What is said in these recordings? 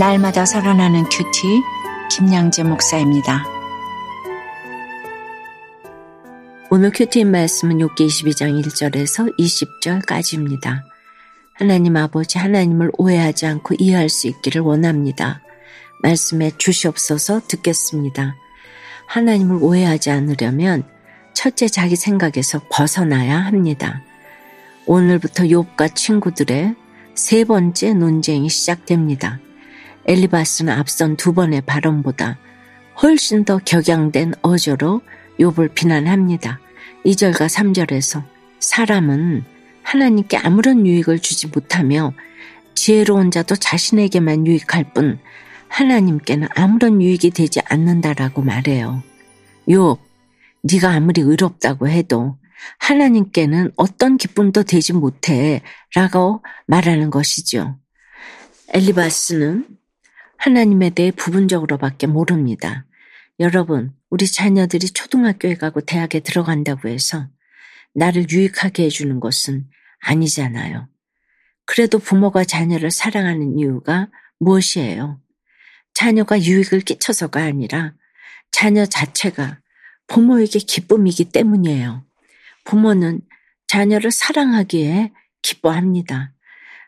날마다 살아나는 QT 김양재 목사입니다. 오늘 QT인 말씀은 욥기 22장 1절에서 20절까지입니다. 하나님 아버지 하나님을 오해하지 않고 이해할 수 있기를 원합니다. 말씀해 주시옵소서 듣겠습니다. 하나님을 오해하지 않으려면 첫째 자기 생각에서 벗어나야 합니다. 오늘부터 욥과 친구들의 세 번째 논쟁이 시작됩니다. 엘리바스는 앞선 두 번의 발언보다 훨씬 더 격양된 어조로 욥을 비난합니다. 2절과 3절에서 사람은 하나님께 아무런 유익을 주지 못하며 지혜로운 자도 자신에게만 유익할 뿐 하나님께는 아무런 유익이 되지 않는다라고 말해요. 욥, 네가 아무리 의롭다고 해도 하나님께는 어떤 기쁨도 되지 못해 라고 말하는 것이죠. 엘리바스는 하나님에 대해 부분적으로밖에 모릅니다. 여러분, 우리 자녀들이 초등학교에 가고 대학에 들어간다고 해서 나를 유익하게 해주는 것은 아니잖아요. 그래도 부모가 자녀를 사랑하는 이유가 무엇이에요? 자녀가 유익을 끼쳐서가 아니라 자녀 자체가 부모에게 기쁨이기 때문이에요. 부모는 자녀를 사랑하기에 기뻐합니다.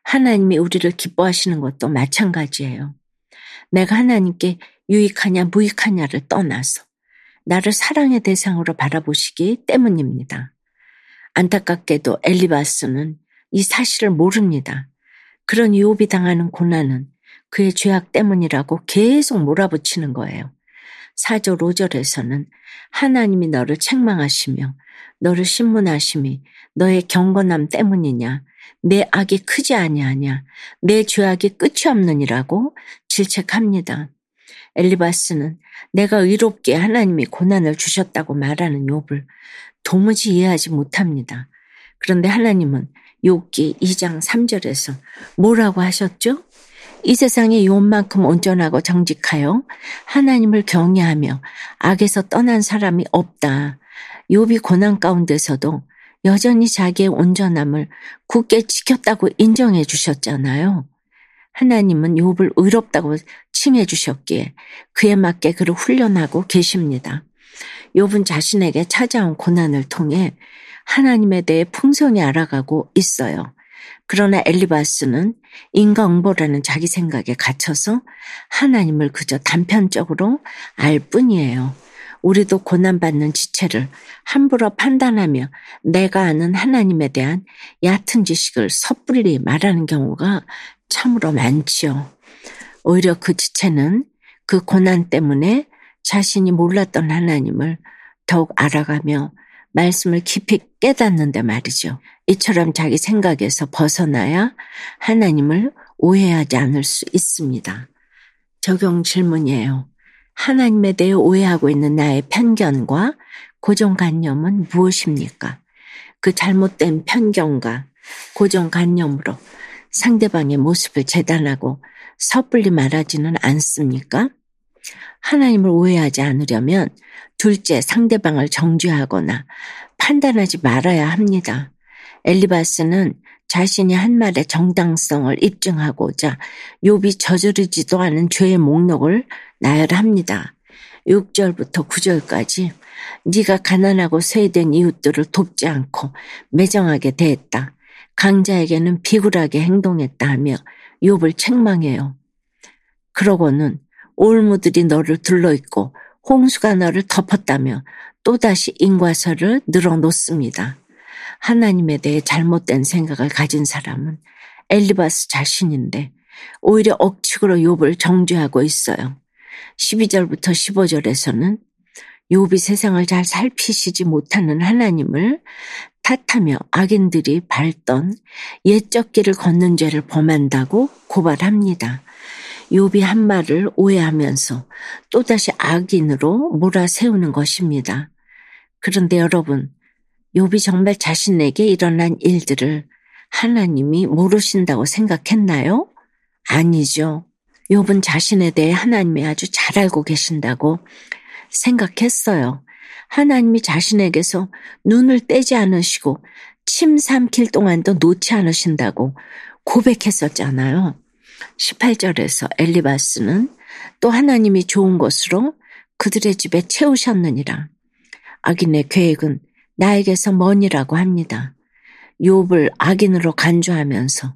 하나님이 우리를 기뻐하시는 것도 마찬가지예요. 내가 하나님께 유익하냐 무익하냐를 떠나서 나를 사랑의 대상으로 바라보시기 때문입니다. 안타깝게도 엘리바스는 이 사실을 모릅니다. 그런 유업이 당하는 고난은 그의 죄악 때문이라고 계속 몰아붙이는 거예요. 4절 5절에서는 하나님이 너를 책망하시며 너를 신문하심이 너의 경건함 때문이냐 내 악이 크지 아니하냐 내 죄악이 끝이 없느니라고 질책합니다. 엘리바스는 내가 의롭게 하나님이 고난을 주셨다고 말하는 욥을 도무지 이해하지 못합니다. 그런데 하나님은 욥기 2장 3절에서 뭐라고 하셨죠? 이 세상에 욥만큼 온전하고 정직하여 하나님을 경외하며 악에서 떠난 사람이 없다. 욥이 고난 가운데서도 여전히 자기의 온전함을 굳게 지켰다고 인정해 주셨잖아요. 하나님은 욥을 의롭다고 칭해 주셨기에 그에 맞게 그를 훈련하고 계십니다. 욥은 자신에게 찾아온 고난을 통해 하나님에 대해 풍성히 알아가고 있어요. 그러나 엘리바스는 인과응보라는 자기 생각에 갇혀서 하나님을 그저 단편적으로 알 뿐이에요. 우리도 고난받는 지체를 함부로 판단하며 내가 아는 하나님에 대한 얕은 지식을 섣불리 말하는 경우가 참으로 많지요. 오히려 그 지체는 그 고난 때문에 자신이 몰랐던 하나님을 더욱 알아가며 말씀을 깊이 깨닫는데 말이죠. 이처럼 자기 생각에서 벗어나야 하나님을 오해하지 않을 수 있습니다. 적용 질문이에요. 하나님에 대해 오해하고 있는 나의 편견과 고정관념은 무엇입니까? 그 잘못된 편견과 고정관념으로 상대방의 모습을 재단하고 섣불리 말하지는 않습니까? 하나님을 오해하지 않으려면 둘째 상대방을 정죄하거나 판단하지 말아야 합니다. 엘리바스는 자신이 한 말의 정당성을 입증하고자 욥이 저지르지도 않은 죄의 목록을 나열합니다. 6절부터 9절까지 네가 가난하고 쇠된 이웃들을 돕지 않고 매정하게 대했다. 강자에게는 비굴하게 행동했다 하며 욥을 책망해요. 그러고는 올무들이 너를 둘러있고 홍수가 너를 덮었다며 또다시 인과설을 늘어놓습니다. 하나님에 대해 잘못된 생각을 가진 사람은 엘리바스 자신인데 오히려 억측으로 욥을 정죄하고 있어요. 12절부터 15절에서는 욥이 세상을 잘 살피시지 못하는 하나님을 탓하며 악인들이 밟던 옛적 길을 걷는 죄를 범한다고 고발합니다. 욥이 한 말을 오해하면서 또다시 악인으로 몰아세우는 것입니다. 그런데 여러분, 욥이 정말 자신에게 일어난 일들을 하나님이 모르신다고 생각했나요? 아니죠. 욥은 자신에 대해 하나님이 아주 잘 알고 계신다고 생각했어요. 하나님이 자신에게서 눈을 떼지 않으시고 침 삼킬 동안도 놓지 않으신다고 고백했었잖아요. 18절에서 엘리바스는 또 하나님이 좋은 것으로 그들의 집에 채우셨느니라. 악인의 계획은 나에게서 머니라고 합니다. 욥을 악인으로 간주하면서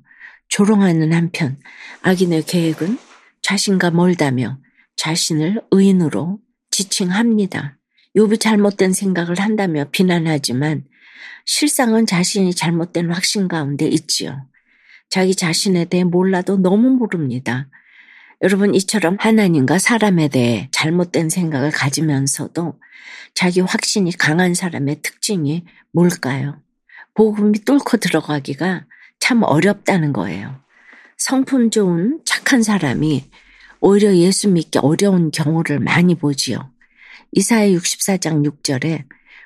조롱하는 한편 악인의 계획은 자신과 멀다며 자신을 의인으로 지칭합니다. 욥이 잘못된 생각을 한다며 비난하지만 실상은 자신이 잘못된 확신 가운데 있지요. 자기 자신에 대해 몰라도 너무 모릅니다. 여러분 이처럼 하나님과 사람에 대해 잘못된 생각을 가지면서도 자기 확신이 강한 사람의 특징이 뭘까요? 복음이 뚫고 들어가기가 참 어렵다는 거예요. 성품 좋은 착한 사람이 오히려 예수 믿기 어려운 경우를 많이 보지요. 이사야 64장 6절에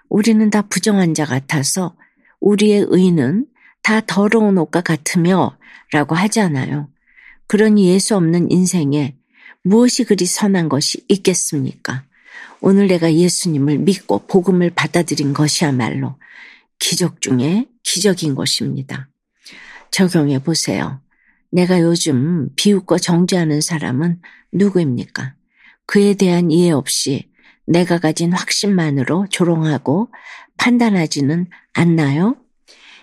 우리는 다 부정한 자 같아서 우리의 의는 다 더러운 옷과 같으며 라고 하잖아요. 그러니 예수 없는 인생에 무엇이 그리 선한 것이 있겠습니까? 오늘 내가 예수님을 믿고 복음을 받아들인 것이야말로 기적 중에 기적인 것입니다. 적용해 보세요. 내가 요즘 비웃고 정죄하는 사람은 누구입니까? 그에 대한 이해 없이 내가 가진 확신만으로 조롱하고 판단하지는 않나요?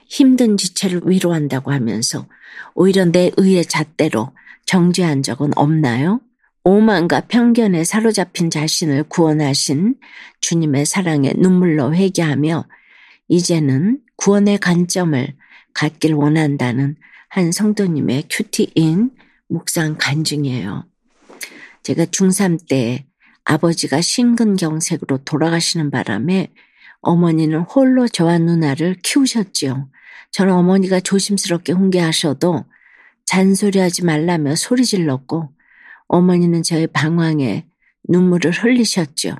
힘든 지체를 위로한다고 하면서 오히려 내 의의 잣대로 정죄한 적은 없나요? 오만과 편견에 사로잡힌 자신을 구원하신 주님의 사랑에 눈물로 회개하며 이제는 구원의 관점을 갖길 원한다는 한 성도님의 큐티인 묵상 간증이에요. 제가 중3 때 아버지가 심근경색으로 돌아가시는 바람에 어머니는 홀로 저와 누나를 키우셨지요. 저는 어머니가 조심스럽게 훈계하셔도 잔소리하지 말라며 소리 질렀고 어머니는 저의 방황에 눈물을 흘리셨죠.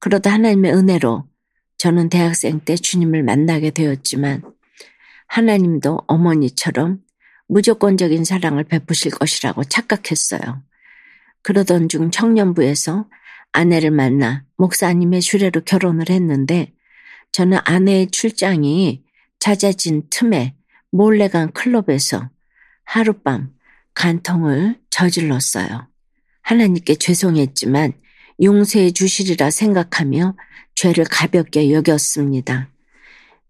그러다 하나님의 은혜로 저는 대학생 때 주님을 만나게 되었지만 하나님도 어머니처럼 무조건적인 사랑을 베푸실 것이라고 착각했어요. 그러던 중 청년부에서 아내를 만나 목사님의 주례로 결혼을 했는데 저는 아내의 출장이 잦아진 틈에 몰래 간 클럽에서 하룻밤 간통을 저질렀어요. 하나님께 죄송했지만 용서해 주시리라 생각하며 죄를 가볍게 여겼습니다.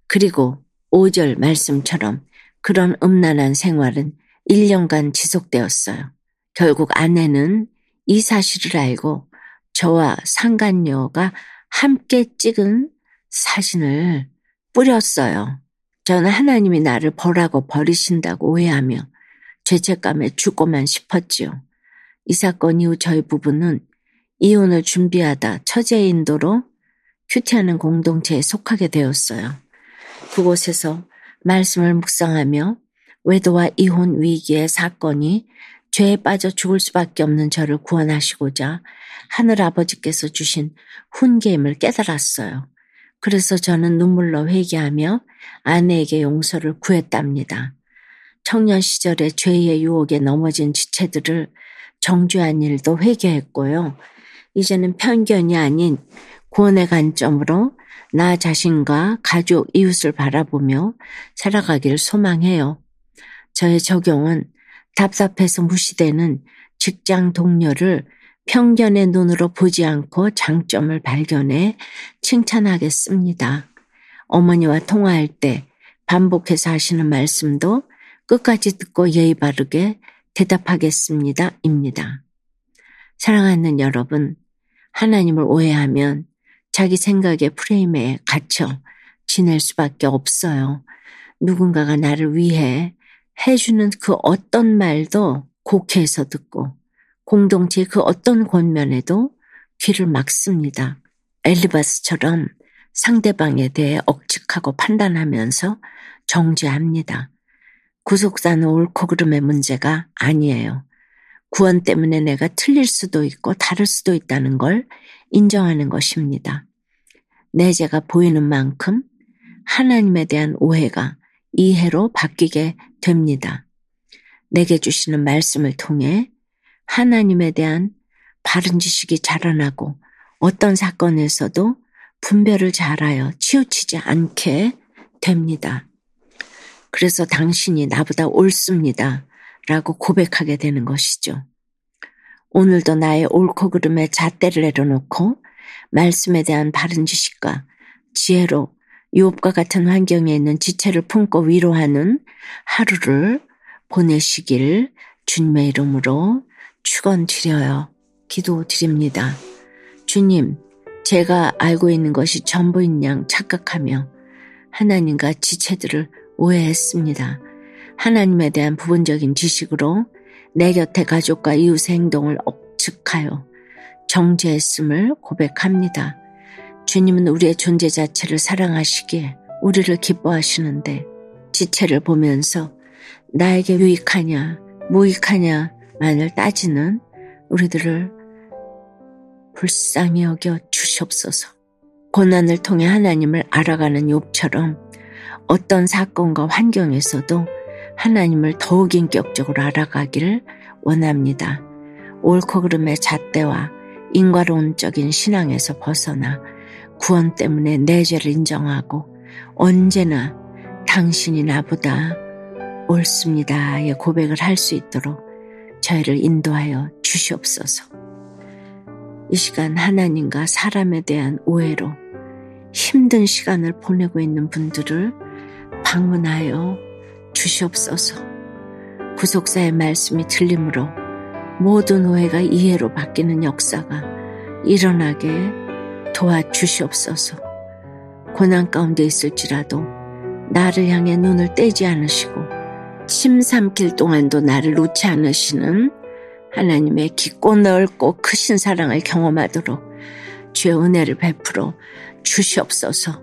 그리고 5절 말씀처럼 그런 음란한 생활은 1년간 지속되었어요. 결국 아내는 이 사실을 알고 저와 상간녀가 함께 찍은 사진을 뿌렸어요. 저는 하나님이 나를 벌하고 버리신다고 오해하며 죄책감에 죽고만 싶었지요. 이 사건 이후 저희 부부는 이혼을 준비하다 처제 인도로 큐티하는 공동체에 속하게 되었어요. 그곳에서 말씀을 묵상하며 외도와 이혼 위기의 사건이 죄에 빠져 죽을 수밖에 없는 저를 구원하시고자 하늘 아버지께서 주신 훈계임을 깨달았어요. 그래서 저는 눈물로 회개하며 아내에게 용서를 구했답니다. 청년 시절에 죄의 유혹에 넘어진 지체들을 정죄한 일도 회개했고요. 이제는 편견이 아닌 구원의 관점으로 나 자신과 가족, 이웃을 바라보며 살아가길 소망해요. 저의 적용은 답답해서 무시되는 직장 동료를 편견의 눈으로 보지 않고 장점을 발견해 칭찬하겠습니다. 어머니와 통화할 때 반복해서 하시는 말씀도 끝까지 듣고 예의 바르게 대답하겠습니다. 입니다. 사랑하는 여러분, 하나님을 오해하면 자기 생각의 프레임에 갇혀 지낼 수밖에 없어요. 누군가가 나를 위해 해주는 그 어떤 말도 곡해서 듣고 공동체 그 어떤 권면에도 귀를 막습니다. 엘리바스처럼 상대방에 대해 억측하고 판단하면서 정죄합니다. 구속사는 옳고 그름의 문제가 아니에요. 구원 때문에 내가 틀릴 수도 있고 다를 수도 있다는 걸 인정하는 것입니다. 내 죄가 보이는 만큼 하나님에 대한 오해가 이해로 바뀌게 됩니다. 내게 주시는 말씀을 통해 하나님에 대한 바른 지식이 자라나고 어떤 사건에서도 분별을 잘하여 치우치지 않게 됩니다. 그래서 당신이 나보다 옳습니다. 라고 고백하게 되는 것이죠. 오늘도 나의 옳고 그름에 잣대를 내려놓고 말씀에 대한 바른 지식과 지혜로 유업과 같은 환경에 있는 지체를 품고 위로하는 하루를 보내시길 주님의 이름으로 축원 드려요. 기도 드립니다. 주님, 제가 알고 있는 것이 전부인 양 착각하며 하나님과 지체들을 오해했습니다. 하나님에 대한 부분적인 지식으로 내 곁의 가족과 이웃의 행동을 억측하여 정죄했음을 고백합니다. 주님은 우리의 존재 자체를 사랑하시기에 우리를 기뻐하시는데 지체를 보면서 나에게 유익하냐 무익하냐 만을 따지는 우리들을 불쌍히 여겨 주시옵소서. 고난을 통해 하나님을 알아가는 욥처럼 어떤 사건과 환경에서도 하나님을 더욱 인격적으로 알아가기를 원합니다. 옳고 그름의 잣대와 인과론적인 신앙에서 벗어나 구원 때문에 내 죄를 인정하고 언제나 당신이 나보다 옳습니다의 고백을 할 수 있도록 저희를 인도하여 주시옵소서. 이 시간 하나님과 사람에 대한 오해로 힘든 시간을 보내고 있는 분들을 방문하여 주시옵소서. 구속사의 말씀이 들림으로 모든 오해가 이해로 바뀌는 역사가 일어나게 도와주시옵소서. 고난 가운데 있을지라도 나를 향해 눈을 떼지 않으시고 침삼킬 동안도 나를 놓지 않으시는 하나님의 깊고 넓고 크신 사랑을 경험하도록 주의 은혜를 베풀어 주시옵소서.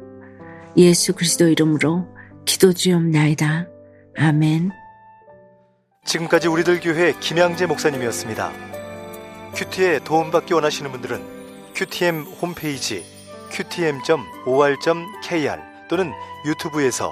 예수 그리스도 이름으로 기도드리옵나이다. 아멘. 지금까지 우리들 교회 김양재 목사님이었습니다. 큐티에 도움받기 원하시는 분들은 큐티엠 홈페이지 qtm.or.kr 또는 유튜브에서